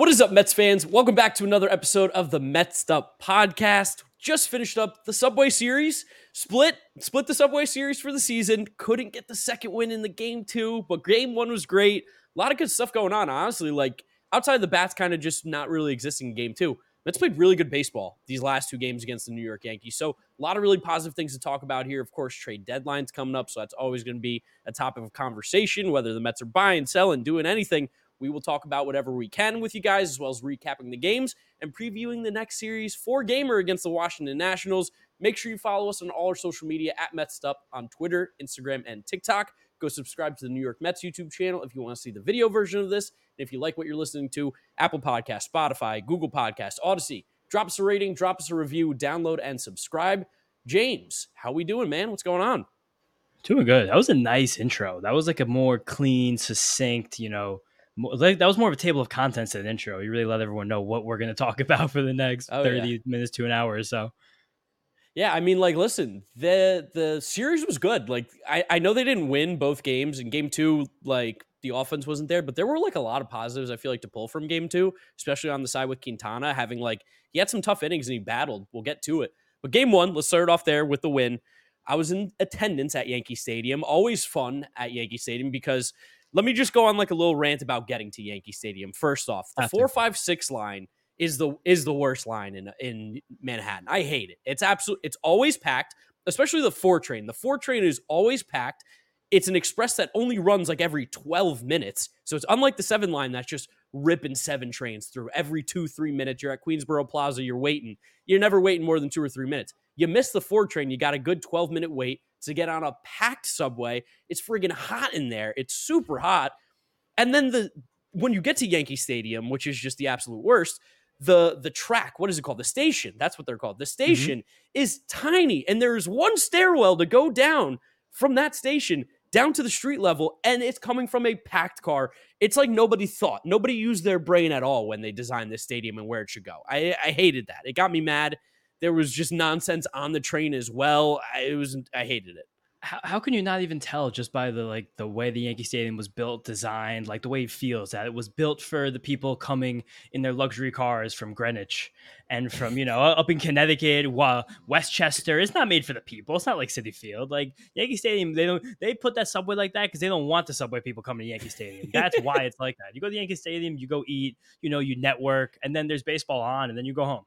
What is up, Mets fans? Welcome back to another episode of the Mets Up podcast. Just finished up the Subway Series. Split, split the Subway Series for the season. Couldn't get the second win in the game two, but game one was great. A lot of good stuff going on. Honestly, like outside the bats, kind of just not really existing in game two. Mets played really good baseball these last two games against the New York Yankees. So, a lot of really positive things to talk about here. Of course, trade deadlines coming up. So, that's always going to be a topic of conversation, whether the Mets are buying, selling, doing anything. We will talk about whatever we can with you guys, as well as recapping the games and previewing the next series for Gamer against the Washington Nationals. Make sure you follow us on all our social media at MetsUp on Twitter, Instagram, and TikTok. Go subscribe to the New York Mets YouTube channel if you want to see the video version of this. And if you like what you're listening to, Apple Podcast, Spotify, Google Podcast, Audacy, drop us a rating, drop us a review, download and subscribe. James, how we doing, man? What's going on? Doing good. That was a nice intro. That was like a more clean, succinct, you know, like that was more of a table of contents than an intro. You really let everyone know what we're going to talk about for the next oh, 30 yeah. minutes to an hour or so. Yeah, I mean, like, listen, the the series was good. Like, I, I know they didn't win both games. In game two, like the offense wasn't there, but there were like a lot of positives I feel like to pull from game two, especially on the side with Quintana having like he had some tough innings and he battled. We'll get to it. But game one, let's start off there with the win. I was in attendance at Yankee Stadium. Always fun at Yankee Stadium because let me just go on like a little rant about getting to Yankee Stadium. First off, the four five six line is the is the worst line in in Manhattan. I hate it. It's absolute. It's always packed, especially the four train. The four train is always packed. It's an express that only runs like every 12 minutes. So it's unlike the seven line that's just ripping seven trains through every two, three minutes. You're at Queensboro Plaza, you're waiting. You're never waiting more than two or three minutes. You miss the four train, you got a good 12 minute wait to get on a packed subway. It's friggin' hot in there. It's super hot. And then the when you get to Yankee Stadium, which is just the absolute worst, the the track, what is it called? The station. That's what they're called. The mm-hmm. station mm-hmm. is tiny and there's one stairwell to go down from that station down to the street level and it's coming from a packed car. It's like nobody thought. Nobody used their brain at all when they designed this stadium and where it should go. I I hated that. It got me mad. There was just nonsense on the train as well. I, it was I hated it. How, how can you not even tell just by the like the way the Yankee Stadium was built, designed, like the way it feels that it was built for the people coming in their luxury cars from Greenwich and from you know up in Connecticut, while Westchester. It's not made for the people. It's not like Citi Field. Like Yankee Stadium, they don't they put that subway like that because they don't want the subway people coming to Yankee Stadium. That's why it's like that. You go to Yankee Stadium, you go eat, you know, you network, and then there's baseball on, and then you go home.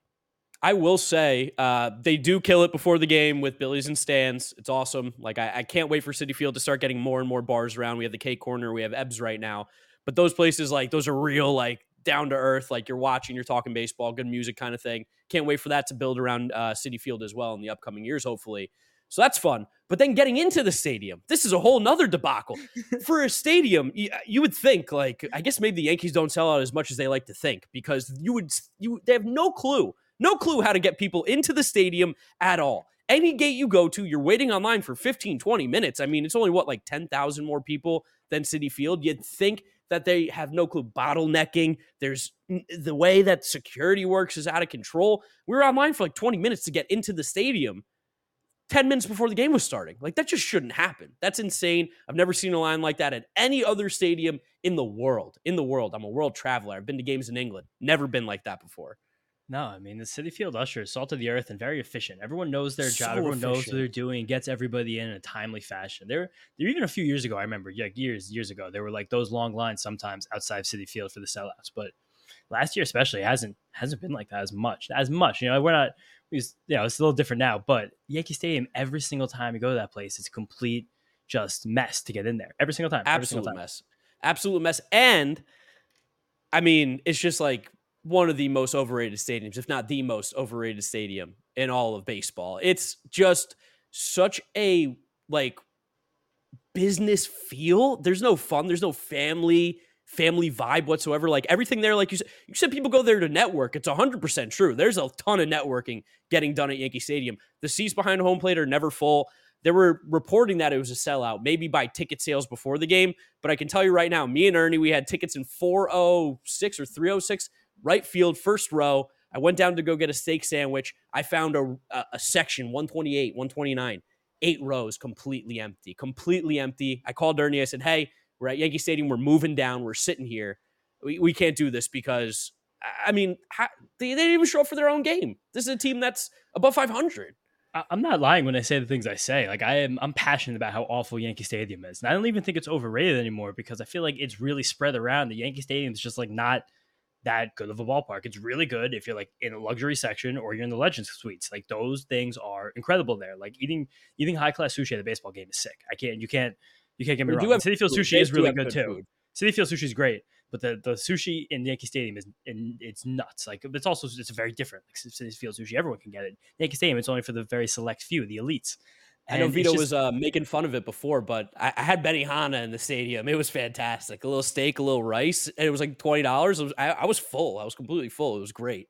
I will say uh, they do kill it before the game with Billy's and Stan's. It's awesome. Like I, I, can't wait for Citi Field to start getting more and more bars around. We have the K Corner, we have Ebbs right now, but those places like those are real, like down to earth. Like you're watching, you're talking baseball, good music kind of thing. Can't wait for that to build around uh, Citi Field as well in the upcoming years, hopefully. So that's fun. But then getting into the stadium, this is a whole nother debacle. For a stadium, you, you, would think like I guess maybe the Yankees don't sell out as much as they like to think because you would you they have no clue no clue how to get people into the stadium at all. Any gate you go to, you're waiting online for 15, 20 minutes. I mean, it's only what, like 10,000 more people than Citi Field. You'd think that they have no clue bottlenecking. There's the way that security works is out of control. We were online for like 20 minutes to get into the stadium 10 minutes before the game was starting. Like that just shouldn't happen. That's insane. I've never seen a line like that at any other stadium in the world. In the world. I'm a world traveler. I've been to games in England. Never been like that before. No, I mean the Citi Field Usher is salt of the earth and very efficient. Everyone knows their so job. Everyone efficient. knows what they're doing. Gets everybody in, in a timely fashion. There, there even a few years ago. I remember, like years, years ago, there were like those long lines sometimes outside of Citi Field for the sellouts. But last year, especially, hasn't hasn't been like that as much. As much, you know. We're not. We, you know, it's a little different now. But Yankee Stadium, every single time you go to that place, it's a complete just mess to get in there. Every single time. Absolute every single time. mess. Absolute mess. And I mean, it's just like one of the most overrated stadiums, if not the most overrated stadium in all of baseball. It's just such a like business feel. There's no fun. There's no family family vibe whatsoever. Like everything there, like you said, you said people go there to network. It's 100% true. There's a ton of networking getting done at Yankee Stadium. The seats behind home plate are never full. They were reporting that it was a sellout, maybe by ticket sales before the game. But I can tell you right now, me and Ernie, we had tickets in 406 or 306 right field, first row. I went down to go get a steak sandwich. I found a, a, section 128, 129, eight rows completely empty, completely empty. I called Ernie. I said, Hey, we're at Yankee Stadium. We're moving down. We're sitting here. We, we can't do this because I mean, how, they, they didn't even show up for their own game. This is a team that's above 500. I'm not lying when I say the things I say. Like I am, I'm passionate about how awful Yankee Stadium is, and I don't even think it's overrated anymore because I feel like it's really spread around. The Yankee Stadium is just like not that good of a ballpark. It's really good if you're like in a luxury section or you're in the Legends suites. Like those things are incredible there. Like eating eating high class sushi at a baseball game is sick. I can't you can't you can't get me We wrong. Citi Field food. sushi They is really good, good too. food. Citi Field sushi is great, but the, the sushi in Yankee Stadium is and it's nuts. Like it's also it's very different. Like Citi Field sushi, everyone can get it. Yankee Stadium, it's only for the very select few, the elites. I know Vito just- was uh, making fun of it before, but I, I had Benihana in the stadium. It was fantastic. A little steak, a little rice, and it was like twenty dollars. I, I was full. I was completely full. It was great.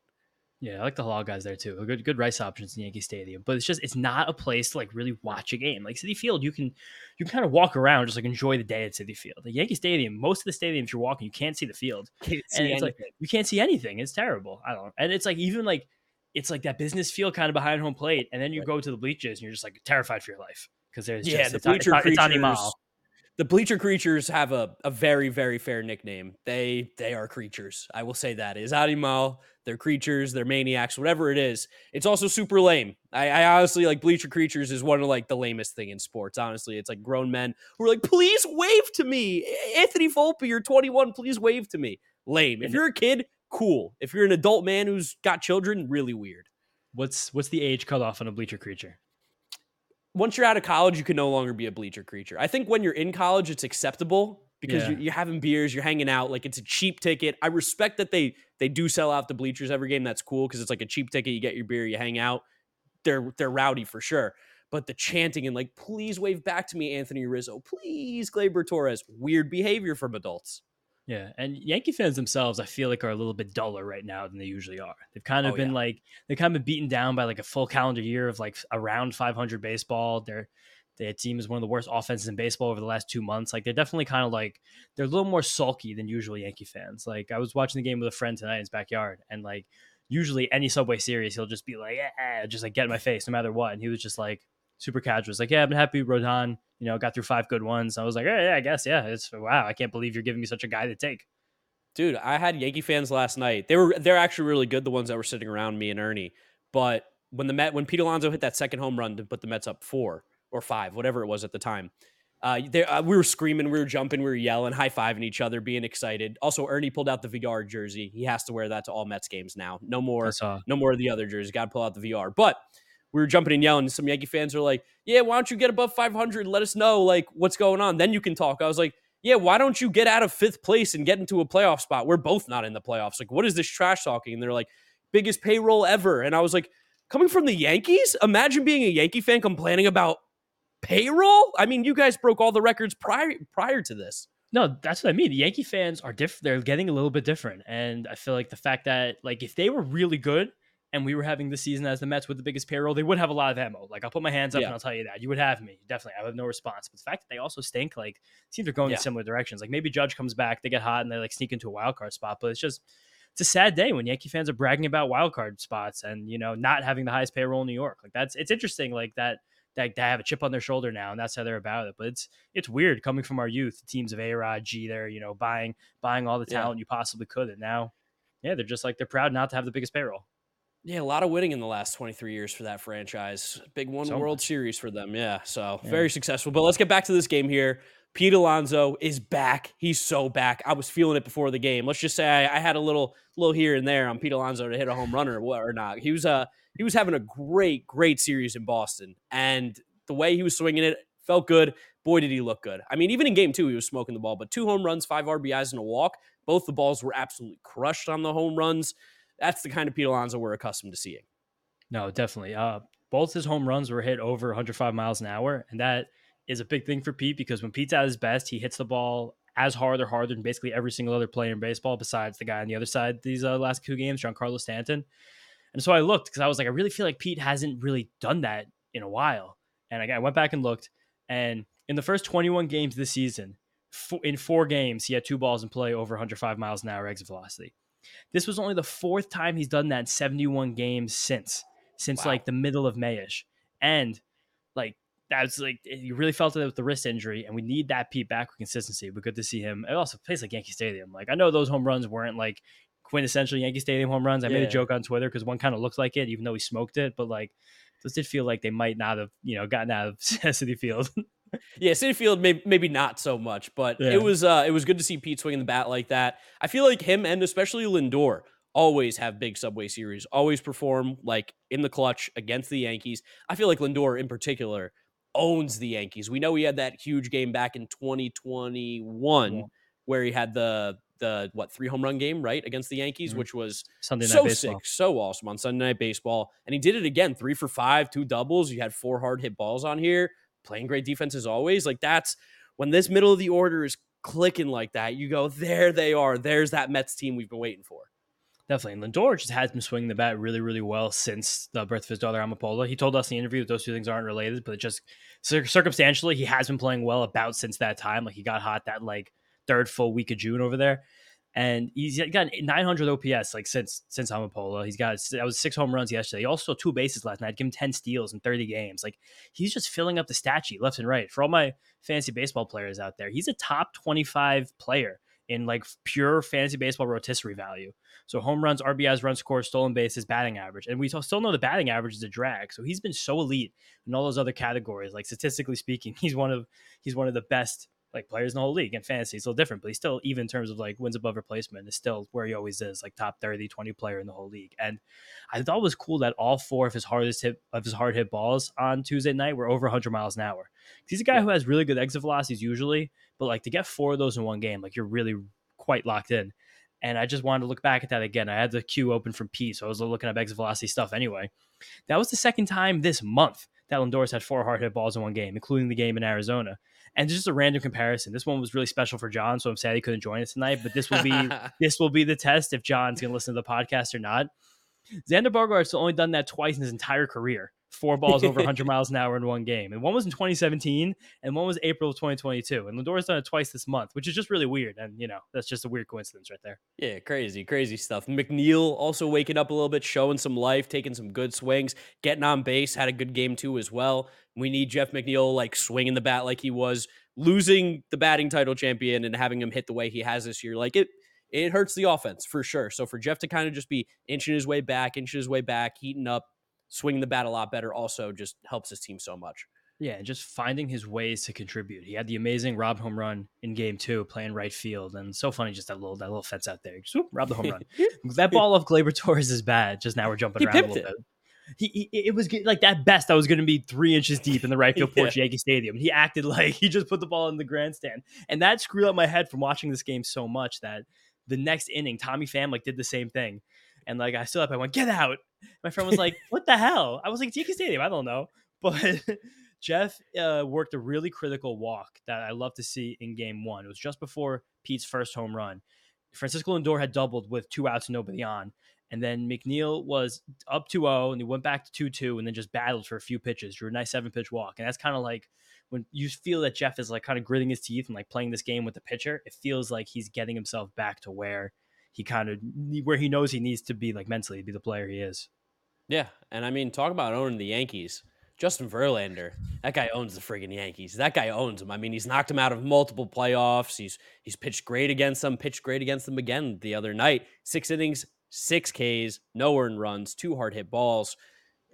Yeah, I like the halal guys there too. Good, good rice options in Yankee Stadium, but it's just it's not a place to like really watch a game. Like Citi Field, you can you can kind of walk around, just like enjoy the day at Citi Field. The Yankee Stadium, most of the stadiums you're walking, you can't see the field, Can't and it's like you can't see anything. It's terrible. I don't, know. and it's like even like it's like that business feel kind of behind home plate, and then you go to the bleachers and you're just like terrified for your life because there's yeah, just, the bleacher it's creatures. animal. The bleacher creatures have a, a very very fair nickname. They they are creatures. I will say that is animal. They're creatures. They're maniacs. Whatever it is. It's also super lame. I, I honestly like bleacher creatures is one of like the lamest thing in sports. Honestly, it's like grown men who are like, please wave to me, Anthony Volpe. You're 21. Please wave to me. Lame. If you're a kid, cool. If you're an adult man who's got children, really weird. What's what's the age cutoff on a bleacher creature? once you're out of college, you can no longer be a bleacher creature. I think when you're in college, it's acceptable because Yeah. you're, you're having beers, you're hanging out. Like it's a cheap ticket. I respect that they they do sell out the bleachers every game. That's cool because it's like a cheap ticket. You get your beer, you hang out. They're they're rowdy for sure. But the chanting and like, please wave back to me, Anthony Rizzo. Please, Gleyber Torres. Weird behavior from adults. Yeah, and Yankee fans themselves, I feel like, are a little bit duller right now than they usually are. They've kind of Oh, been yeah. like they've kind of been beaten down by like a full calendar year of like around 500 baseball. Their their team is one of the worst offenses in baseball over the last two months. Like they're definitely kind of like they're a little more sulky than usual Yankee fans. Like I was watching the game with a friend tonight in his backyard, and like usually any Subway series, he'll just be like, eh, just like get in my face no matter what. And he was just like super casual. He's like, yeah, I've been happy Rodon. You know, got through five good ones. I was like, yeah, yeah, I guess, yeah. It's wow. I can't believe you're giving me such a guy to take. Dude, I had Yankee fans last night. They were they're actually really good, the ones that were sitting around me and Ernie. But when the Met when Pete Alonso hit that second home run to put the Mets up four or five, whatever it was at the time, uh, they, uh, we were screaming, we were jumping, we were yelling, high fiving each other, being excited. Also, Ernie pulled out the VR jersey. He has to wear that to all Mets games now. No more, no more of the other jerseys. Got to pull out the VR. But we were jumping and yelling. Some Yankee fans are like, "Yeah, why don't you get above 500? Let us know like what's going on. Then you can talk." I was like, "Yeah, why don't you get out of fifth place and get into a playoff spot? We're both not in the playoffs. Like, what is this trash talking?" And they're like, "Biggest payroll ever." And I was like, "Coming from the Yankees? Imagine being a Yankee fan complaining about payroll. I mean, you guys broke all the records prior prior to this." No, that's what I mean. The Yankee fans are different. They're getting a little bit different, and I feel like the fact that like if they were really good and we were having this season as the Mets with the biggest payroll, they would have a lot of ammo. Like I'll put my hands up Yeah. and I'll tell you that you would have me definitely. I have no response. But the fact that they also stink, like seems they're going Yeah. in similar directions. Like maybe Judge comes back, they get hot, and they like sneak into a wild card spot. But it's just it's a sad day when Yankee fans are bragging about wild card spots and you know not having the highest payroll in New York. Like that's it's interesting. Like that that they have a chip on their shoulder now, and that's how they're about it. But it's it's weird coming from our youth, teams of A Rod, Jeter, you know, buying buying all the Yeah. talent you possibly could, and now, yeah, they're just like they're proud not to have the biggest payroll. Yeah, a lot of winning in the last 23 years for that franchise. Big one So World much. Series for them. Yeah. So Yeah. very successful. But let's get back to this game here. Pete Alonso is back. He's so back. I was feeling it before the game. Let's just say I, I had a little little here and there on Pete Alonso to hit a home run or what or not. He was uh he was having a great, great series in Boston. And the way he was swinging it felt good. Boy, did he look good. I mean, even in game two, he was smoking the ball, but two home runs, five RBIs, and a walk. Both the balls were absolutely crushed on the home runs. That's the kind of Pete Alonso we're accustomed to seeing. No, definitely. Uh, both his home runs were hit over 105 miles an hour, and that is a big thing for Pete because when Pete's at his best, he hits the ball as hard or harder than basically every single other player in baseball, besides the guy on the other side these uh, last two games, Giancarlo Stanton. And so I looked because I was like, I really feel like Pete hasn't really done that in a while. And I, I went back and looked, and in the first 21 games this season, in four games, he had two balls in play over 105 miles an hour exit velocity. This was only the fourth time he's done that in 71 games since since Wow. like the middle of Mayish. And like that's like eh, you really felt it with the wrist injury, and we need that Pete back with consistency. But good to see him. It also plays like Yankee Stadium. Like I know those home runs weren't like quintessential Yankee Stadium home runs. I made a joke on Twitter because one kind of looked like it, even though he smoked it. But like, those did feel like they might not have, you know, gotten out of Citi Field. Yeah, Citi Field maybe maybe not so much, but Yeah. it was uh it was good to see Pete swinging the bat like that. I feel like him and especially Lindor always have big Subway Series, always perform like in the clutch against the Yankees. I feel like Lindor in particular owns the Yankees. We know he had that huge game back in 2021 Yeah. where he had the the what three home run game right against the Yankees, Mhm. which was Sunday night so baseball. sick, so awesome on Sunday Night Baseball. And he did it again, three for five, two doubles. You had four hard hit balls on here, playing great defense as always. Like that's when this middle of the order is clicking like that. You go, there they are. There's that Mets team we've been waiting for. Definitely. And Lindor just has been swinging the bat really, really well since the birth of his daughter, Amapola. He told us in the interview that those two things aren't related, but just circumstantially, he has been playing well about since that time. Like he got hot that like third full week of June over there. And he's got 900 OPS like since since Amapola. He's got that was six home runs yesterday. He also two bases last night. Give him 10 steals in 30 games. Like he's just filling up the stat sheet left and right. For all my fantasy baseball players out there, he's a top 25 player in like pure fantasy baseball rotisserie value. So home runs, RBIs, run scores, stolen bases, batting average, and we still know the batting average is a drag. So he's been so elite in all those other categories. Like statistically speaking, he's one of he's one of the best like players in the whole league. And fantasy is a little different, but he's still even in terms of like wins above replacement is still where he always is, like top 30, 20 player in the whole league. And I thought it was cool that all four of his hardest hit of his hard hit balls on Tuesday night were over 100 miles an hour. He's a guy Yeah. who has really good exit velocities usually, but like to get four of those in one game, like you're really quite locked in. And I just wanted to look back at that again. I had the queue open from P, so I was looking up exit velocity stuff anyway. That was the second time this month that Lindor's had four hard hit balls in one game, including the game in Arizona. And just a random comparison. This one was really special for John, so I'm sad he couldn't join us tonight. But this will be this will be the test if John's going to listen to the podcast or not. Xander Bogaerts only done that twice in his entire career. Four balls over 100 miles an hour in one game. And one was in 2017 and one was April of 2022. And Lindor's done it twice this month, which is just really weird. And, you know, that's just a weird coincidence right there. Yeah, crazy, crazy stuff. McNeil also waking up a little bit, showing some life, taking some good swings, getting on base, had a good game too as well. We need Jeff McNeil like swinging the bat like he was, losing the batting title champion and having him hit the way he has this year. Like it, it hurts the offense for sure. So for Jeff to kind of just be inching his way back, inching his way back, heating up, swinging the bat a lot better, also just helps his team so much. Yeah, and just finding his ways to contribute. He had the amazing Rob home run in game two, playing right field, and so funny just that little that little fence out there. Just whoop, rob the home run. that ball off Gleyber Torres is bad. Just now we're jumping He around a little bit. He, he it was like that best. I was going to be three inches deep in the right field porch, Yankee Stadium. He acted like he just put the ball in the grandstand, and that screwed up my head from watching this game so much that the next inning, Tommy Pham like did the same thing, and like I stood up, I went, "Get out!" My friend was like, "What the hell?" I was like, "It's Yankee Stadium. I don't know," but. Jeff uh, worked a really critical walk that I love to see in game one. It was just before Pete's first home run. Francisco Lindor had doubled with two outs and nobody on. And then McNeil was up 2 0 and he went back to 2 2 and then just battled for a few pitches, drew a nice seven pitch walk. And that's kind of like when you feel that Jeff is like kind of gritting his teeth and like playing this game with the pitcher, it feels like he's getting himself back to where he kind of where he knows he needs to be like mentally to be the player he is. Yeah, and I mean, talk about owning the Yankees. Justin Verlander, that guy owns the friggin' Yankees. That guy owns them. I mean, he's knocked them out of multiple playoffs. He's he's pitched great against them. Pitched great against them again the other night. Six innings, six Ks, no earned runs, two hard hit balls.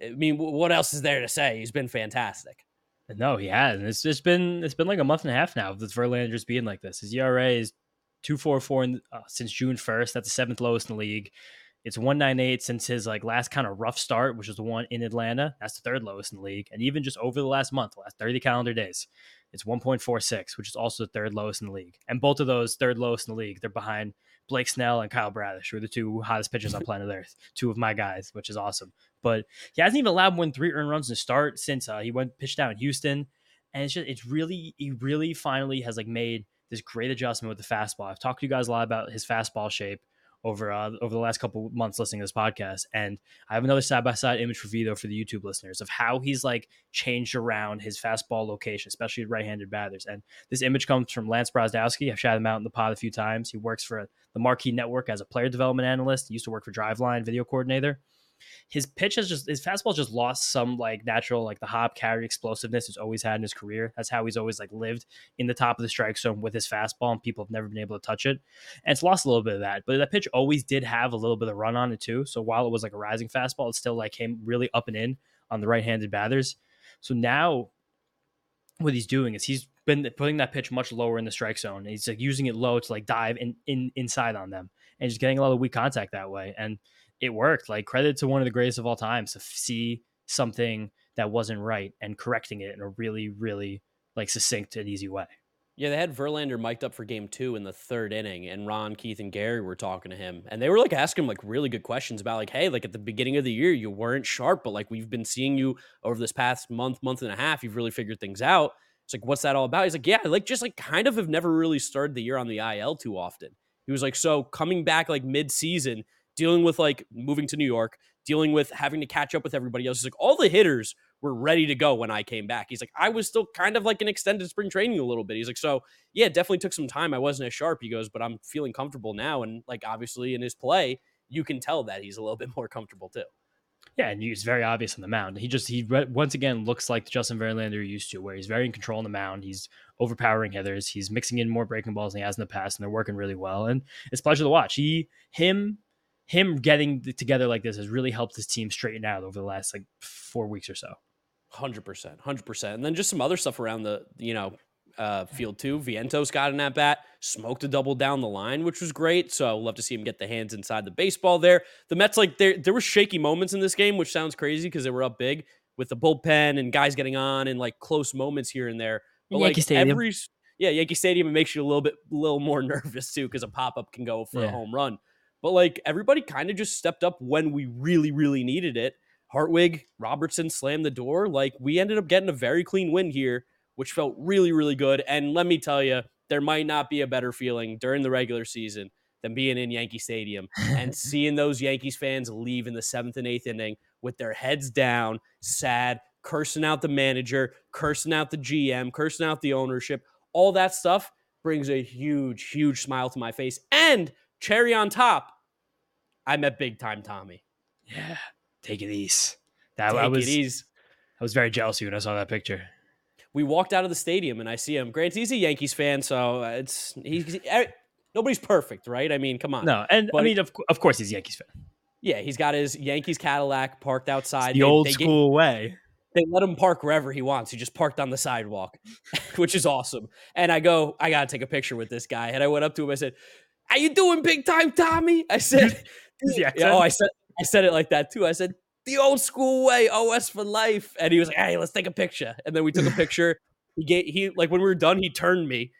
I mean, what else is there to say? He's been fantastic. No, he has. And it's just been it's been like a month and a half now with Verlander just being like this. His ERA is two four four uh, since June first. That's the seventh lowest in the league. It's one nine eight since his like last kind of rough start, which was the one in Atlanta. That's the third lowest in the league. And even just over the last month, the last thirty calendar days, it's one point four six, which is also the third lowest in the league. And both of those third lowest in the league, they're behind Blake Snell and Kyle Bradish, who are the two hottest pitchers on planet Earth. Two of my guys, which is awesome. But he hasn't even allowed more than three earned runs to start since uh, he went pitched down in Houston and it's just it's really he really finally has like made this great adjustment with the fastball. I've talked to you guys a lot about his fastball shape over uh, over the last couple months listening to this podcast, and I have another side by side image for Vito for the YouTube listeners of how he's like changed around his fastball location, especially right-handed batters. And this image comes from Lance Brozdowski. I've shouted him out in the pod a few times. He works for the Marquee Network as a player development analyst. He used to work for Driveline, video coordinator. His pitch has just his fastball just lost some like natural like the hop carry explosiveness he's always had in his career. That's how he's always like lived in the top of the strike zone with his fastball, and people have never been able to touch it. And it's lost a little bit of that, but that pitch always did have a little bit of run on it too. So while it was like a rising fastball, it still like came really up and in on the right-handed batters. So now what he's doing is he's been putting that pitch much lower in the strike zone. He's like using it low to like dive in, in inside on them and just getting a lot of weak contact that way. And it worked. Like credit to one of the greatest of all time to see something that wasn't right and correcting it in a really, really like succinct and easy way. Yeah, they had Verlander mic'd up for game two in the third inning, and Ron, Keith, and Gary were talking to him. And they were like asking him like really good questions about like, hey, like at the beginning of the year, you weren't sharp, but like we've been seeing you over this past month, month and a half, you've really figured things out. It's like, what's that all about? He's like, yeah, like just like kind of have never really started the year on the IL too often. He was like, so coming back like mid season, dealing with like moving to New York, dealing with having to catch up with everybody else. He's like, all the hitters were ready to go when I came back. He's like, I was still kind of like an extended spring training a little bit. He's like, so yeah, definitely took some time. I wasn't as sharp. He goes, but I'm feeling comfortable now. And like, obviously in his play, you can tell that he's a little bit more comfortable too. Yeah, and it's very obvious on the mound. He just he once again looks like Justin Verlander used to, where he's very in control on the mound. He's overpowering hitters. He's mixing in more breaking balls than he has in the past, and they're working really well. And it's pleasure to watch. He him him getting together like this has really helped his team straighten out over the last like four weeks or so. Hundred percent, hundred percent, and then just some other stuff around the you know uh, field too. Vientos got in at bat, smoked a double down the line, which was great. So I love to see him get the hands inside the baseball there. The Mets like there there were shaky moments in this game, which sounds crazy because they were up big with the bullpen and guys getting on and like close moments here and there. But Yankee like Stadium. every yeah Yankee Stadium it makes you a little bit a little more nervous too because a pop up can go for yeah. a home run. But like everybody kind of just stepped up when we really, really needed it. Hartwig, Robertson slammed the door. Like we ended up getting a very clean win here, which felt really, really good. And let me tell you, there might not be a better feeling during the regular season than being in Yankee Stadium and seeing those Yankees fans leave in the seventh and eighth inning with their heads down, sad, cursing out the manager, cursing out the GM, cursing out the ownership. All that stuff brings a huge, huge smile to my face. And cherry on top, I met Big Time Tommy. Yeah, take it easy. That take I was, easy. I was very jealous when I saw that picture. We walked out of the stadium and I see him. Grant, he's a Yankees fan, so it's he's nobody's perfect, right? I mean, come on. No, and but, I mean, of, of course, he's a Yankees fan. Yeah, he's got his Yankees Cadillac parked outside. It's the they, old they school get, way. They let him park wherever he wants. He just parked on the sidewalk, which is awesome. And I go, I gotta take a picture with this guy. And I went up to him. I said, how you doing, big time Tommy? I said, yeah, oh, I said, I said it like that too. I said, the old school way, OS for life. And he was like, hey, let's take a picture. And then we took a picture. he gave, he, like when we were done, he turned me,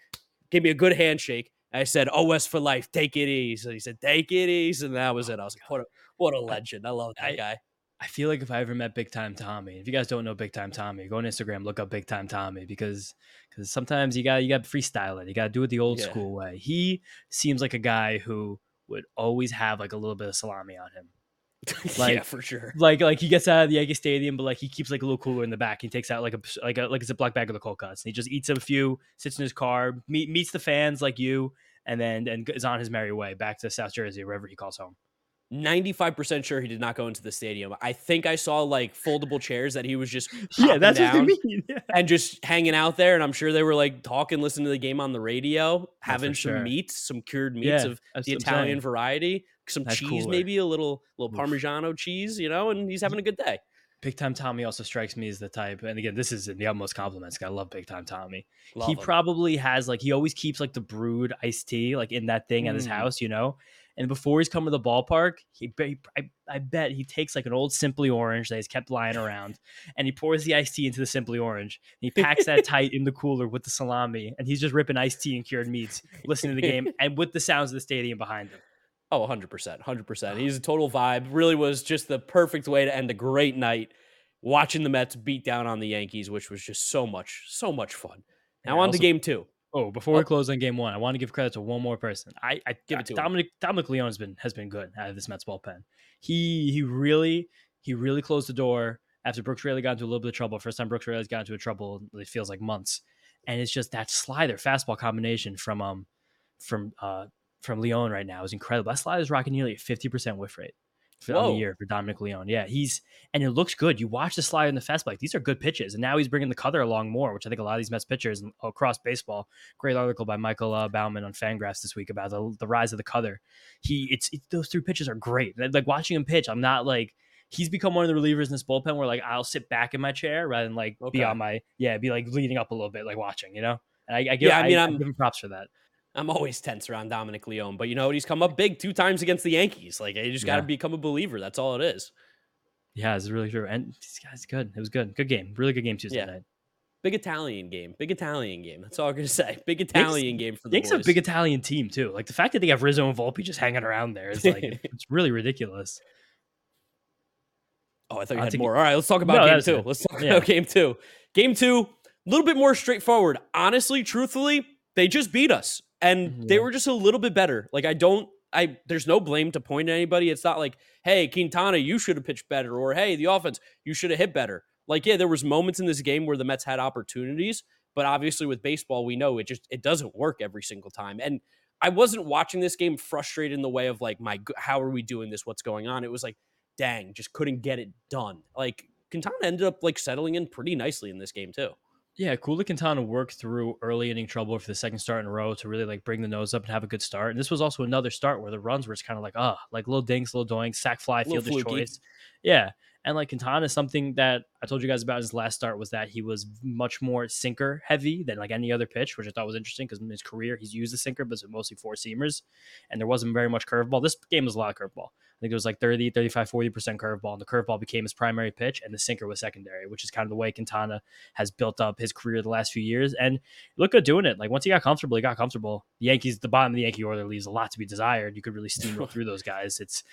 gave me a good handshake. I said, OS for life, take it easy. And he said, take it easy. And that was it. I was like, what a, what a legend. I love that I, guy. I feel like if I ever met Big Time Tommy, if you guys don't know Big Time Tommy, go on Instagram, look up Big Time Tommy because because sometimes you got you got to freestyle it. You got to do it the old yeah. school way. He seems like a guy who would always have like a little bit of salami on him. Like, yeah, for sure. Like like he gets out of the Yankee Stadium, but like he keeps like a little cooler in the back. He takes out like a like a like a Ziploc bag of the cold cuts. And he just eats a few, sits in his car, meet, meets the fans like you, and then and is on his merry way back to South Jersey, wherever he calls home. 95% sure he did not go into the stadium. I think I saw like foldable chairs that he was just yeah, that's down what mean. Yeah. and just hanging out there. And I'm sure they were like talking, listening to the game on the radio, having some sure. meats, some cured meats yeah, of the Italian variety, some that's cheese, cooler. maybe a little little Oof. Parmigiano cheese, you know, and he's having a good day. Big Time Tommy also strikes me as the type, and again, this is in the utmost compliments. I love Big Time Tommy. Love he him. probably has like he always keeps like the brewed iced tea like in that thing mm. at his mm. house, you know. And before he's come to the ballpark, he, I, I bet he takes like an old Simply Orange that he's kept lying around, and he pours the iced tea into the Simply Orange. And he packs that tight in the cooler with the salami, and he's just ripping iced tea and cured meats, listening to the game, and with the sounds of the stadium behind him. Oh, 100%. 100%. He's a total vibe. Really was just the perfect way to end a great night watching the Mets beat down on the Yankees, which was just so much, so much fun. Now on also, to game two. Oh, before we oh. close on game one, I want to give credit to one more person. I, I give it to Dominic. Him. Dominic Leone has been has been good out of this Mets bullpen. He he really he really closed the door after Brooks Raley got into a little bit of trouble. First time Brooks Raley's got into a trouble, it feels like months. And it's just that slider fastball combination from um from uh from Leon right now is incredible. That slider is rocking nearly a fifty percent whiff rate. for the year for Dominic Leone. Yeah, he's and it looks good. You watch the slide and the fastball; like, these are good pitches, and now he's bringing the cutter along more, which I think a lot of these Mets pitchers across baseball. Great article by Michael uh, Baumann on Fangraphs this week about the, the rise of the cutter. He, it's it, those three pitches are great. Like watching him pitch, I'm not like he's become one of the relievers in this bullpen where like I'll sit back in my chair rather than like okay. be on my yeah, be like leading up a little bit, like watching, you know. And I, I give, yeah, I mean, I, I'm, I give him props for that. I'm always tense around Dominic Leone, but you know what? He's come up big two times against the Yankees. Like you just got to become a believer. That's all it is. Yeah, it's really true. And these guys, good. It was good. Good game. Really good game Tuesday yeah. night. Big Italian game. Big Italian game. That's all I'm gonna say. Big Italian game for the Yankees. Boys. a big Italian team too. Like the fact that they have Rizzo and Volpe just hanging around there is like it's really ridiculous. Oh, I thought you had more. All right, let's talk about no, game two. It. Let's talk yeah. about game two. Game two, a little bit more straightforward. Honestly, truthfully, they just beat us and they were just a little bit better. Like I don't I there's no blame to point at anybody. It's not like, hey, Quintana, you should have pitched better, or hey, the offense, you should have hit better. Like, yeah, there was moments in this game where the Mets had opportunities, but obviously with baseball, we know it just it doesn't work every single time. And I wasn't watching this game frustrated in the way of like, my how are we doing this? What's going on? It was like, dang, just couldn't get it done. Like Quintana ended up like settling in pretty nicely in this game too. Yeah, Kula Quintana worked through early inning trouble for the second start in a row to really like bring the nose up and have a good start. And this was also another start where the runs were just kind of like, ah, oh, like little dinks, little doings, sack fly, fielder's choice. Yeah. And like Quintana, something that I told you guys about his last start was that he was much more sinker heavy than like any other pitch, which I thought was interesting because in his career he's used the sinker, but it's mostly four seamers, and there wasn't very much curveball. This game was a lot of curveball. I think it was like 30, 35, 40% curveball, and the curveball became his primary pitch, and the sinker was secondary, which is kind of the way Quintana has built up his career the last few years. And look good doing it. Like once he got comfortable, he got comfortable. The Yankees, the bottom of the Yankee order leaves a lot to be desired. You could really steamroll through those guys. It's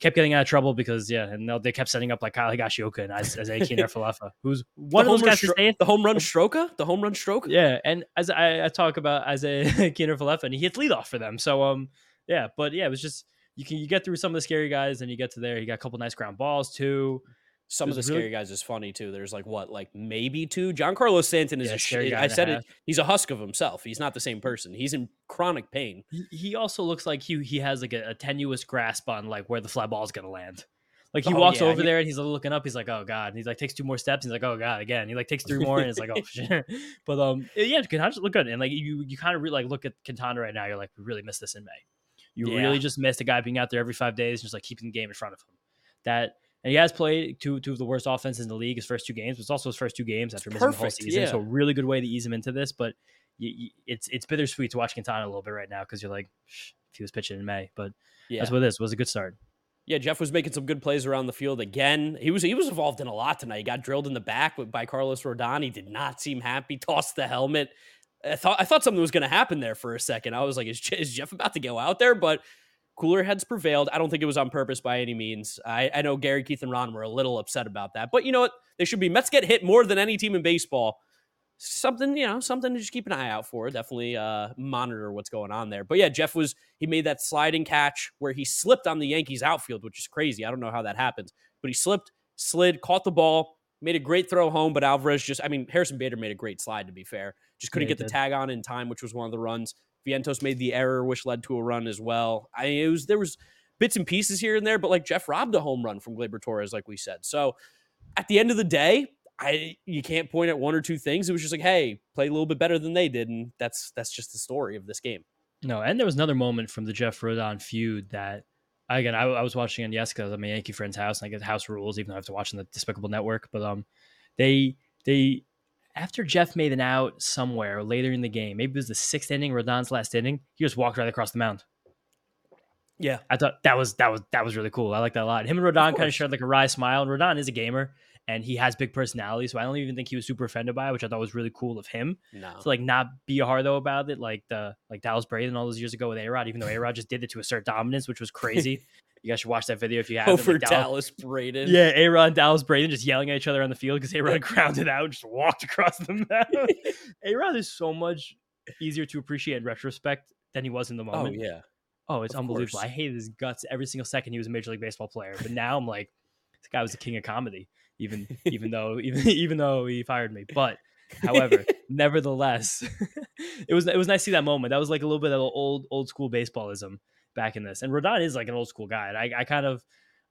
kept getting out of trouble because yeah, and they kept setting up like Kyle Higashioka and as, as Kiner Falefa, who's one the of those guys stro- the home run stroker, the home run stroke. Yeah, and as I, I talk about as a Kiner Falefa, and he hits leadoff for them. So um, yeah, but yeah, it was just you can you get through some of the scary guys, and you get to there. You got a couple nice ground balls too. Some of the really... scary guys is funny too. There's like what, like maybe two. Giancarlo Stanton is yeah, a sh- I said it. He's a husk of himself. He's not the same person. He's in chronic pain. He, he also looks like he he has like a, a, tenuous grasp on like where the fly ball is gonna land. Like he oh, walks yeah, over he... there and he's looking up. He's like, oh god. And he like takes two more steps. He's like, oh god, again. He like takes three more and it's like, oh shit. But um, yeah, Quintana just look good. And like you you kind of really like look at Quintana right now. You're like, we really missed this in May. You yeah. really just missed a guy being out there every five days, just like keeping the game in front of him. That and he has played two two of the worst offenses in the league his first two games. It's also his first two games after missing the whole season. Yeah. So really good way to ease him into this. But you, you, it's it's bittersweet to watch Quintana a little bit right now because you're like, if he was pitching in May, but yeah. that's what this was a good start. Yeah, Jeff was making some good plays around the field again. He was he was involved in a lot tonight. He got drilled in the back by Carlos Rodon. He did not seem happy. Tossed the helmet. I thought I thought something was going to happen there for a second. I was like, is, is Jeff about to go out there? But cooler heads prevailed. I don't think it was on purpose by any means. I, I know Gary, Keith, and Ron were a little upset about that. But you know what? They should be. Mets get hit more than any team in baseball. Something, you know, something to just keep an eye out for. Definitely uh, monitor what's going on there. But yeah, Jeff was, he made that sliding catch where he slipped on the Yankees outfield, which is crazy. I don't know how that happens. But he slipped, slid, caught the ball, made a great throw home. But Alvarez just, I mean, Harrison Bader made a great slide, to be fair. Just couldn't yeah, get the tag on in time, which was one of the runs. Vientos made the error, which led to a run as well. I mean, it was there was bits and pieces here and there, but like Jeff robbed a home run from Gleyber Torres, like we said. So at the end of the day, I you can't point at one or two things. It was just like, hey, play a little bit better than they did, and that's that's just the story of this game. No, and there was another moment from the Jeff Rodon feud that again I, I was watching on YES because I'm a Yankee friend's house and I get house rules even though I have to watch on the Despicable Network. But um, they they after Jeff made an out somewhere later in the game, maybe it was the sixth inning, Rodon's last inning, he just walked right across the mound. Yeah, I thought that was that was that was really cool. I like that a lot. Him and Rodon kind of shared like a wry smile. And Rodon is a gamer and he has big personality, so I don't even think he was super offended by it, which I thought was really cool of him. No. To like not be a hard though about it, like the like Dallas Braden all those years ago with A Rod, even though A Rod just did it to assert dominance, which was crazy. You guys should watch that video if you haven't. For like Dallas, Dallas Braden. Yeah, Aaron Dallas Braden just yelling at each other on the field because A Rod grounded out and just walked across the mound. Aaron is so much easier to appreciate in retrospect than he was in the oh, moment. Oh, yeah. Oh, it's of unbelievable. Course. I hated his guts every single second he was a Major League Baseball player. But now I'm like, this guy was the king of comedy, even even though even even though he fired me. But however, nevertheless, it was it was nice to see that moment. That was like a little bit of old old school baseballism back in this. And Rodon is like an old school guy. And I, I kind of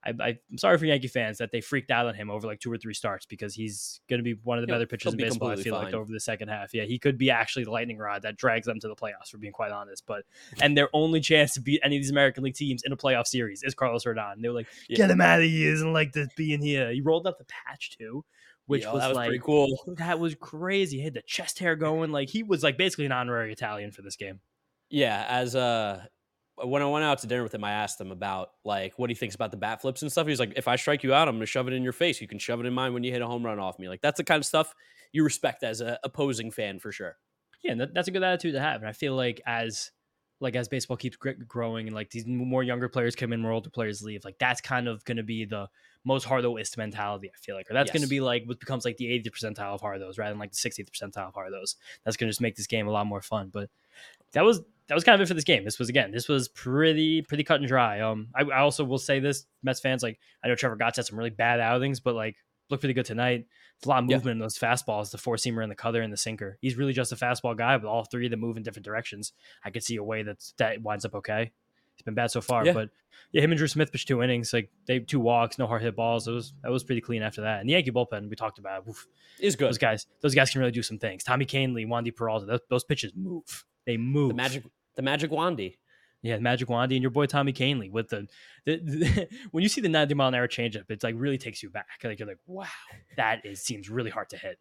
I, am sorry for Yankee fans that they freaked out on him over like two or three starts because he's going to be one of the better pitchers in be baseball. I feel like over the second half. Yeah, he could be actually the lightning rod that drags them to the playoffs. For being quite honest, but and their only chance to beat any of these American League teams in a playoff series is Carlos Rodon. They were like, Yeah. get him out of here. He doesn't like this being here. He rolled up the patch too, which Yo, was, was like pretty cool. that was crazy. He had the chest hair going. Like he was like basically an honorary Italian for this game. Yeah, as uh when I went out to dinner with him, I asked him about like what he thinks about the bat flips and stuff. He's like, if I strike you out, I'm gonna shove it in your face. You can shove it in mine when you hit a home run off me. Like that's the kind of stuff you respect as a opposing fan for sure. Yeah, and that, that's a good attitude to have. And I feel like as like as baseball keeps gr- growing and like these more younger players come in, more older players leave, like that's kind of going to be the most Hardoist mentality. I feel like, or that's going to be like what becomes like the 80th percentile of Hardos rather than like the 60th percentile of Hardos. That's going to just make this game a lot more fun. But that was that was kind of it for this game. This was again, this was pretty pretty cut and dry. Um, I, I also will say this, Mets fans, like I know Trevor Gotts had some really bad outings, but like looked pretty good tonight. There's a lot of Yeah. movement in those fastballs, the four seamer and the cutter and the sinker. He's really just a fastball guy, but all three of them move in different directions. I could see a way that that winds up okay. It's been bad so far, Yeah. but yeah, him and Drew Smith pitched two innings. Like they two walks, no hard hit balls. It was that was pretty clean after that. And the Yankee bullpen we talked about. oof, Is good. those guys, those guys can really do some things. Tommy Kahnle, Wandy Peralta, those, those pitches move. They move. The magic the magic wandy. Yeah, Magic Wandy and your boy Tommy Kahnle with the, the, the when you see the 90 mile an hour changeup, it's like really takes you back. Like you're like, wow, that is seems really hard to hit.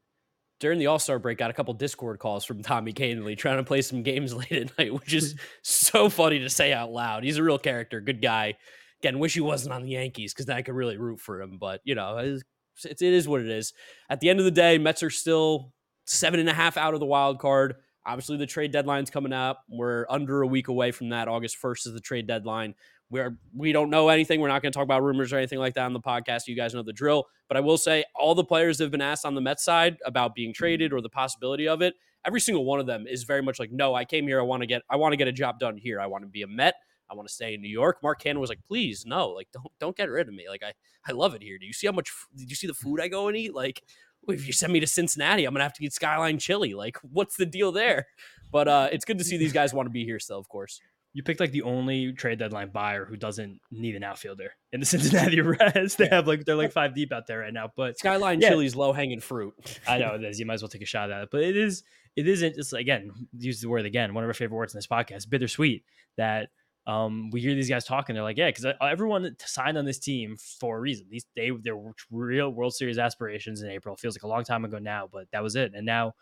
During the All Star break, got a couple Discord calls from Tommy Kahnle trying to play some games late at night, which is so funny to say out loud. He's a real character, good guy. Again, wish he wasn't on the Yankees because then I could really root for him. But you know, it's, it is what it is. At the end of the day, Mets are still seven and a half out of the wild card. Obviously, the trade deadline's coming up. We're under a week away from that. August first is the trade deadline. We're we don't know anything. We're not going to talk about rumors or anything like that on the podcast. You guys know the drill. But I will say, all the players that have been asked on the Mets side about being mm-hmm. traded or the possibility of it, every single one of them is very much like, no, I came here. I want to get I want to get a job done here. I want to be a Met. I want to stay in New York. Mark Canha was like, please, no, like don't don't get rid of me. Like I I love it here. Do you see how much? Did you see the food I go and eat? Like if you send me to Cincinnati, I'm gonna have to get Skyline chili. Like what's the deal there? But uh, it's good to see these guys want to be here still, of course. You picked like the only trade deadline buyer who doesn't need an outfielder in the Cincinnati Reds. They have like they're like five deep out there right now. But Skyline Yeah. chili's low hanging fruit. I know it is. You might as well take a shot at it. But it is it isn't just again, use the word again, one of our favorite words in this podcast, bittersweet, that um we hear these guys talking, they're like, yeah, because everyone signed on this team for a reason. These they their real World Series aspirations in April. Feels like a long time ago now, but that was it. And now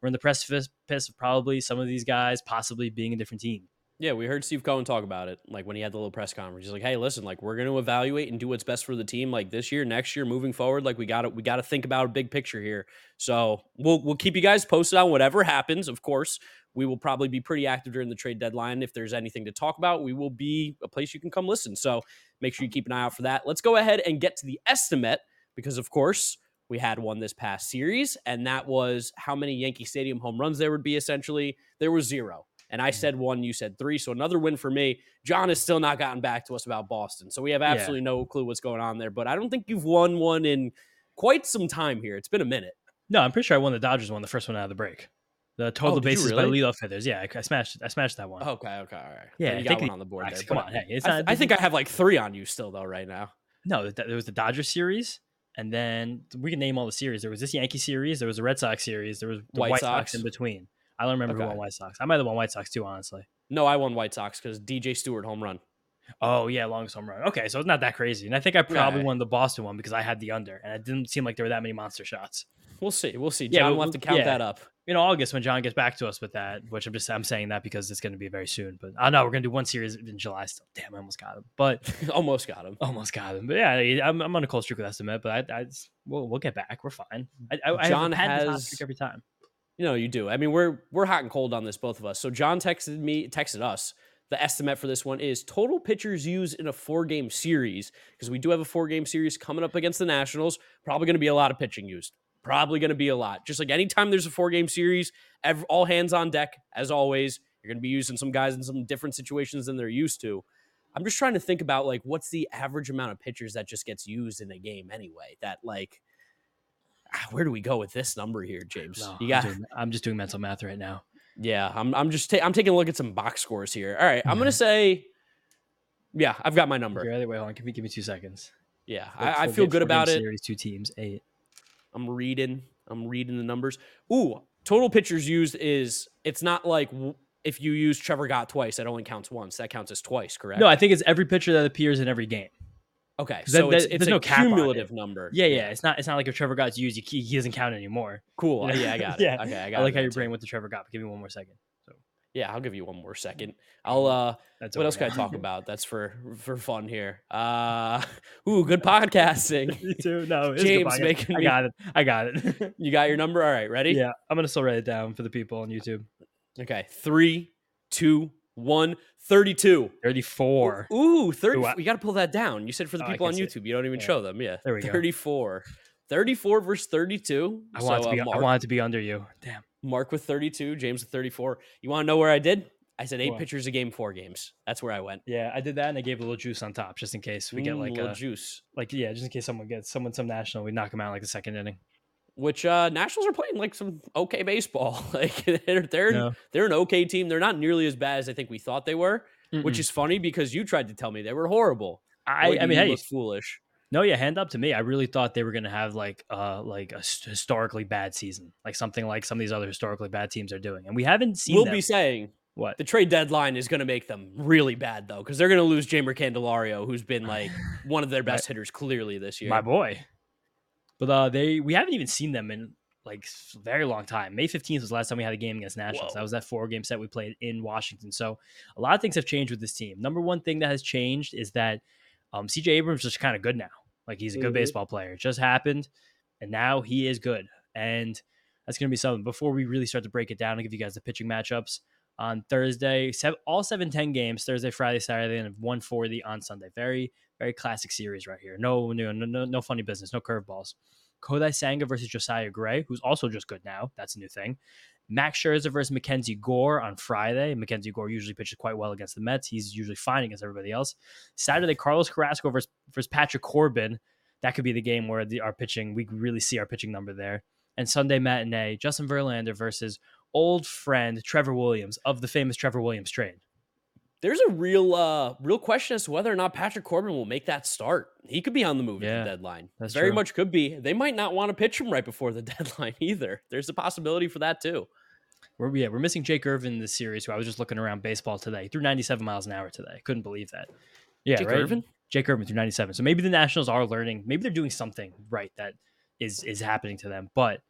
we're in the precipice of probably some of these guys possibly being a different team. Yeah, we heard Steve Cohen talk about it, like when he had the little press conference. He's like, "Hey, listen, like we're going to evaluate and do what's best for the team, like this year, next year, moving forward. Like we got to we got to think about a big picture here. So we'll we'll keep you guys posted on whatever happens. Of course, we will probably be pretty active during the trade deadline. If there's anything to talk about, we will be a place you can come listen. So make sure you keep an eye out for that. Let's go ahead and get to the estimate because, of course, we had one this past series, and that was how many Yankee Stadium home runs there would be. Essentially, there was zero. And I said one, you said three. So another win for me. John has still not gotten back to us about Boston. So we have Yeah. absolutely no clue what's going on there. But I don't think you've won one in quite some time here. It's been a minute. No, I'm pretty sure I won the Dodgers one, the first one out of the break. The total Oh, you bases by really? leadoff hitters. Yeah, I, I smashed. I smashed that one. Okay, okay, all right. Yeah, Then I you got one on the board Actually, there. come on, hey, it's I, not. I think I have like three on you still though right now. no. There was the Dodgers series, and then we can name all the series. There was this Yankee series. There was a Red Sox series. There was the White White, Sox. Sox. in between. I don't remember who won White Sox. I might have won White Sox too, honestly. No, I won White Sox because DJ Stewart home run. Oh yeah, longest home run. Okay, so it's not that crazy. And I think I probably Right. won the Boston one because I had the under, and it didn't seem like there were that many monster shots. We'll see. We'll see. Yeah, John but will have to count yeah. that up. In August, when John gets back to us with that, which I'm just I'm saying that because it's going to be very soon. But I know we're going to do one series in July still. Damn, I almost got him. But Almost got him. Almost got him, but yeah, I'm, I'm on a cold streak with estimate, but I, I we'll, we'll get back. We're fine. I, I, I John a has- every time. You know, you do. I mean, we're we're hot and cold on this, both of us. So John texted me, texted us. The estimate for this one is total pitchers used in a four game series because we do have a four game series coming up against the Nationals. Probably going to be a lot of pitching used. Probably going to be a lot. Just like anytime there's a four game series, all hands on deck. As always, you're going to be using some guys in some different situations than they're used to. I'm just trying to think about like what's the average amount of pitchers that just gets used in a game anyway. That like, where do we go with this number here, James? No, you got I'm, doing, I'm just doing mental math right now. yeah, I'm I'm just ta- I'm taking a look at some box scores here. All right, I'm Mhm. gonna say, yeah, I've got my number. ready? Wait, hold on. Give me give me two seconds. Yeah, I, I feel good about it. Series, two teams, eight. I'm reading. I'm reading the numbers. Ooh, total pitchers used is it's not like if you use Trevor Gott twice, that only counts once. That counts as twice, correct? No, I think it's every pitcher that appears in every game. Okay. So that- it's, it's there's a no on it. cumulative number. Yeah, yeah. It's not. It's not like if Trevor Gott's used, he, he doesn't count anymore. Cool. You know? Yeah, I got it. Yeah. Okay, I got I like how your brain went to Trevor Gott. Give me one more second. So. Yeah, I'll give you one more second. I'll uh That's what else can I talk about? That's for for fun here. Uh ooh, good podcasting. me too. No, it's James James making I got it. I got it. You got your number? All right, ready? yeah, I'm gonna still write it down for the people on YouTube. Okay. Three, two, one, 32. 34. Ooh, 30. Ooh, I- we got to pull that down. You said for the Oh, people on. YouTube. You don't even Yeah. show them. Yeah. There we go. 34. 34 versus 32. I want it So, to be. uh, I Mark, want it to be under you. Damn. Mark with 32, James with 34. You want to know where I did? I said eight What? pitchers a game, four games. That's where I went. Yeah, I did that, and I gave a little juice on top, just in case we get Mm, like little a juice. like yeah, just in case someone gets someone some national, we knock them out like the second inning. Which uh Nationals are playing like some okay baseball. like they're they're they're an okay team. They're not nearly as bad as I think we thought they were, which Mm-mm. is funny because you tried to tell me they were horrible. I, Boy, I mean, hey, look foolish. no, yeah, hand up to me. I really thought they were gonna have like uh like a historically bad season, like something like some of these other historically bad teams are doing, and we haven't seen We'll them. be saying what the trade deadline is going to make them really bad though, because they're going to lose Jamer Candelario, who's been like one of their best hitters clearly this year. my boy. But uh, they we haven't even seen them in like very long time. May fifteenth was the last time we had a game against Nationals. Whoa. That was that four game set we played in Washington. So a lot of things have changed with this team. Number one thing that has changed is that um, CJ Abrams is kind of good now. Like he's a good Mhm. baseball player. It just happened, and now he is good. And that's going to be something. Before we really start to break it down, I'll give you guys the pitching matchups on Thursday. Seven, all seven ten games Thursday, Friday, Saturday, and one forty on Sunday. Very very classic series right here. No no no no, funny business. No curveballs. Kodai Senga versus Josiah Gray, who's also just good now. That's a new thing. Max Scherzer versus Mackenzie Gore on Friday. Mackenzie Gore usually pitches quite well against the Mets. He's usually fine against everybody else. Saturday, Carlos Carrasco versus, versus Patrick Corbin. That could be the game where the, our pitching, we really see our pitching number there. And Sunday matinee, Justin Verlander versus old friend Trevor Williams of the famous Trevor Williams trade. There's a real uh real question as to whether or not Patrick Corbin will make that start. He could be on the move at the deadline. that's Very true. much could be. They might not want to pitch him right before the deadline either. There's a possibility for that too. We're yeah, we're missing Jake Irvin in this series. Who I was just looking around baseball today. He threw 97 miles an hour today. Couldn't believe that. Yeah, Jake right? Irvin? Jake Irvin threw 97. So maybe the Nationals are learning. Maybe they're doing something right that is is happening to them. But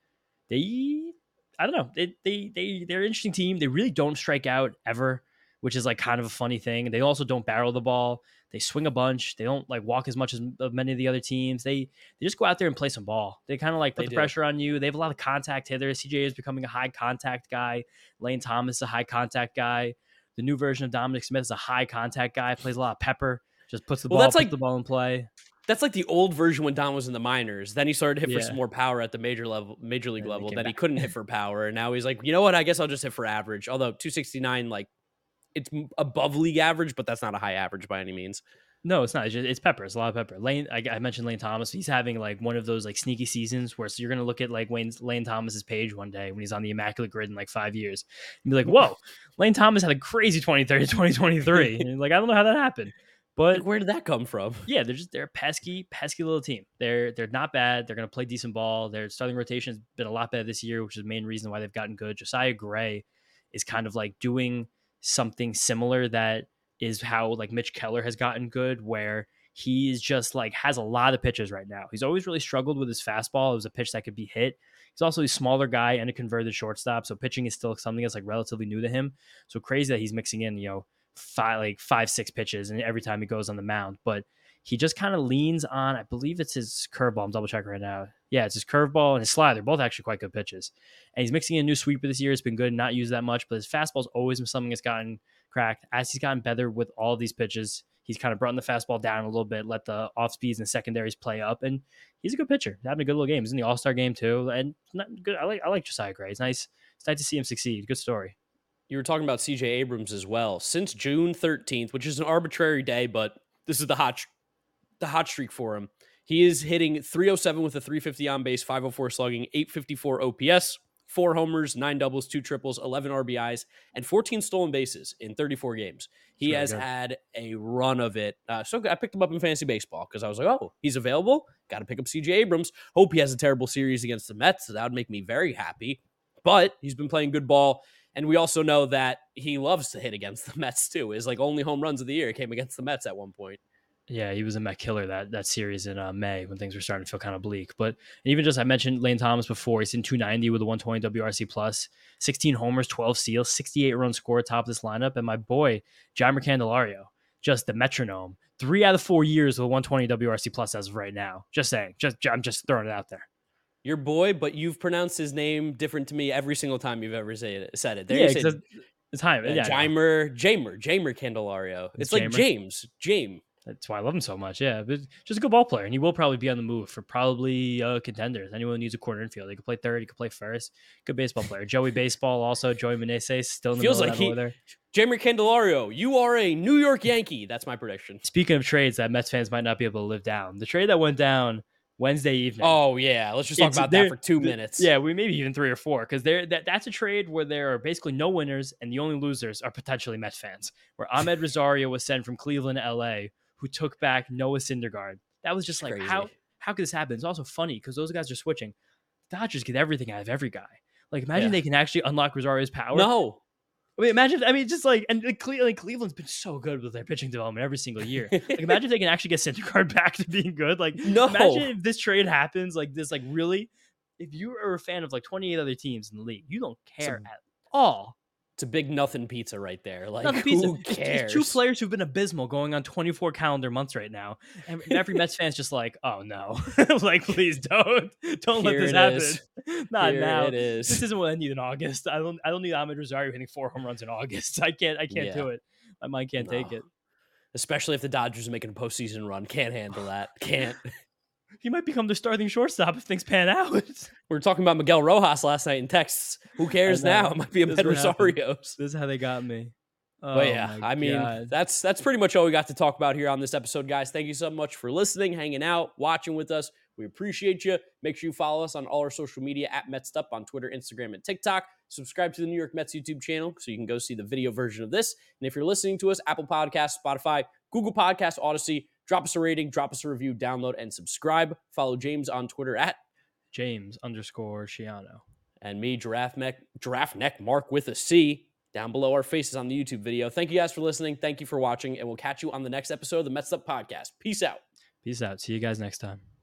they, I don't know. They they they they're an interesting team. They really don't strike out ever, which is like kind of a funny thing. They also don't barrel the ball. They swing a bunch. They don't like walk as much as many of the other teams. They they just go out there and play some ball. They kind of like put They the do. pressure on you. They have a lot of contact hitters. CJ is becoming a high contact guy. Lane Thomas is a high contact guy. The new version of Dominic Smith is a high contact guy. Plays a lot of pepper. Just puts the Well, ball, that's like- the ball in play. That's like the old version when Dom was in the minors. Then he started to hit for some more power at the major level, major league And level. Then he couldn't hit for power, and now he's like, you know what? I guess I'll just hit for average. Although 269, like, it's above league average, but that's not a high average by any means. No, it's not. It's, just, it's pepper. It's a lot of pepper. Lane, I, I mentioned Lane Thomas. He's having like one of those like sneaky seasons where so you're gonna look at like Wayne's Lane Thomas's page one day when he's on the immaculate grid in like five years and be like, "Whoa, Lane Thomas had a crazy 2030 2023." and like, I don't know how that happened, but Like, where did that come from? yeah, they're just they're a pesky, pesky little team. They're they're not bad. They're gonna play decent ball. Their starting rotation has been a lot better this year, which is the main reason why they've gotten good. Josiah Gray is kind of like doing something similar that is how like Mitch Keller has gotten good, where he's just like has a lot of pitches right now. He's always really struggled with his fastball. It was a pitch that could be hit. He's also a smaller guy and a converted shortstop, so pitching is still something that's like relatively new to him. So crazy that he's mixing in, you know, five like five six pitches and every time he goes on the mound, but he just kind of leans on. I believe it's his curveball. I'm double checking right now. Yeah, it's his curveball and his slider. Both actually quite good pitches. And he's mixing in a new sweeper this year. It's been good, not used that much, but his fastball's always been something that's gotten cracked. As he's gotten better with all these pitches, he's kind of brought the fastball down a little bit, let the off speeds and secondaries play up, and he's a good pitcher. He's having a good little game. He's in the All Star game too, and good. I like I like Josiah Gray. It's nice. It's nice to see him succeed. Good story. You were talking about CJ Abrams as well. Since June 13th, which is an arbitrary day, but this is the hot the hot streak for him. He is hitting 307 with a 350 on base, 504 slugging, 854 OPS, four homers, nine doubles, two triples, 11 RBIs, and 14 stolen bases in 34 games. He has had a run of it. Uh, so I picked him up in fantasy baseball because I was like, oh, he's available. Got to pick up CJ Abrams. Hope he has a terrible series against the Mets. That would make me very happy. But he's been playing good ball. And we also know that he loves to hit against the Mets too. His like only home runs of the year came against the Mets at one point. Yeah, he was a Met killer that that series in uh, May when things were starting to feel kind of bleak. But even just I mentioned Lane Thomas before. He's in 290 with a 120 WRC plus, 16 homers, 12 steals, 68 runs scored top of this lineup. And my boy Jeimer Candelario, just the metronome. Three out of four years with a 120 WRC plus as of right now. Just saying. Just I'm just throwing it out there. Your boy, but you've pronounced his name different to me every single time you've ever say it, said it. There yeah, you said the time. Yeah. Jamer, Jamer, Jamer Candelario. It's, It's like Jamer. James, James. That's why I love him so much. Yeah, but just a good ball player, and he will probably be on the move for probably uh, contenders. Anyone who needs a corner infield, he could play third, he could play first. Good baseball player. Joey Baseball also. Joey Meneses still in the Feels middle like he- order. Jamer Candelario, you are a New York Yankee. That's my prediction. Speaking of trades that Mets fans might not be able to live down, the trade that went down Wednesday evening. Oh yeah, let's just talk It's- about that for two minutes. Yeah, we maybe even three or four because there that, that's a trade where there are basically no winners and the only losers are potentially Mets fans. Where Amed Rosario was sent from Cleveland to LA, who took back Noah Syndergaard. That was just like Crazy. how how could this happen? It's also funny because those guys are switching. Dodgers get everything out of every guy. Like imagine Yeah. they can actually unlock Rosario's power. No. I mean, imagine. I mean, just like and like, Cle- like, Cleveland's been so good with their pitching development every single year. Like imagine if they can actually get Syndergaard back to being good. Like No. imagine if this trade happens like this. Like really, if you are a fan of like 28 other teams in the league, you don't care at all. It's a big nothing pizza right there. Like Nothing pizza. who It's- it's cares? two players who've been abysmal going on 24 calendar months right now, and every Mets fan's just like, oh no, like please don't, don't let this happen. is. Not Here now. It This is. isn't what I need in August. I don't. I don't need Amed Rosario hitting four home runs in August. I can't. I can't Yeah. do it. My mind can't take it. Especially if the Dodgers are making a postseason run. Can't handle that. Can't. He might become the starting shortstop if things pan out. We were talking about Miguel Rojas last night in texts. Who cares now? It might be a This better is what happened. Rosario's. this is how they got me. But Oh yeah, I mean, God. that's that's pretty much all we got to talk about here on this episode, guys. Thank you so much for listening, hanging out, watching with us. We appreciate you. Make sure you follow us on all our social media at MetsUp on Twitter, Instagram, and TikTok. Subscribe to the New York Mets YouTube channel so you can go see the video version of this. And if you're listening to us, Apple Podcasts, Spotify, Google Podcasts, Audacy, drop us a rating, drop us a review, download, and subscribe. Follow James on Twitter at James underscore Shiano. and me, Giraffe Neck, Giraffe Neck Mark with a C, down below our faces on the YouTube video. Thank you guys for listening. Thank you for watching, and we'll catch you on the next episode of the Mets Up Podcast. Peace out. Peace out. See you guys next time.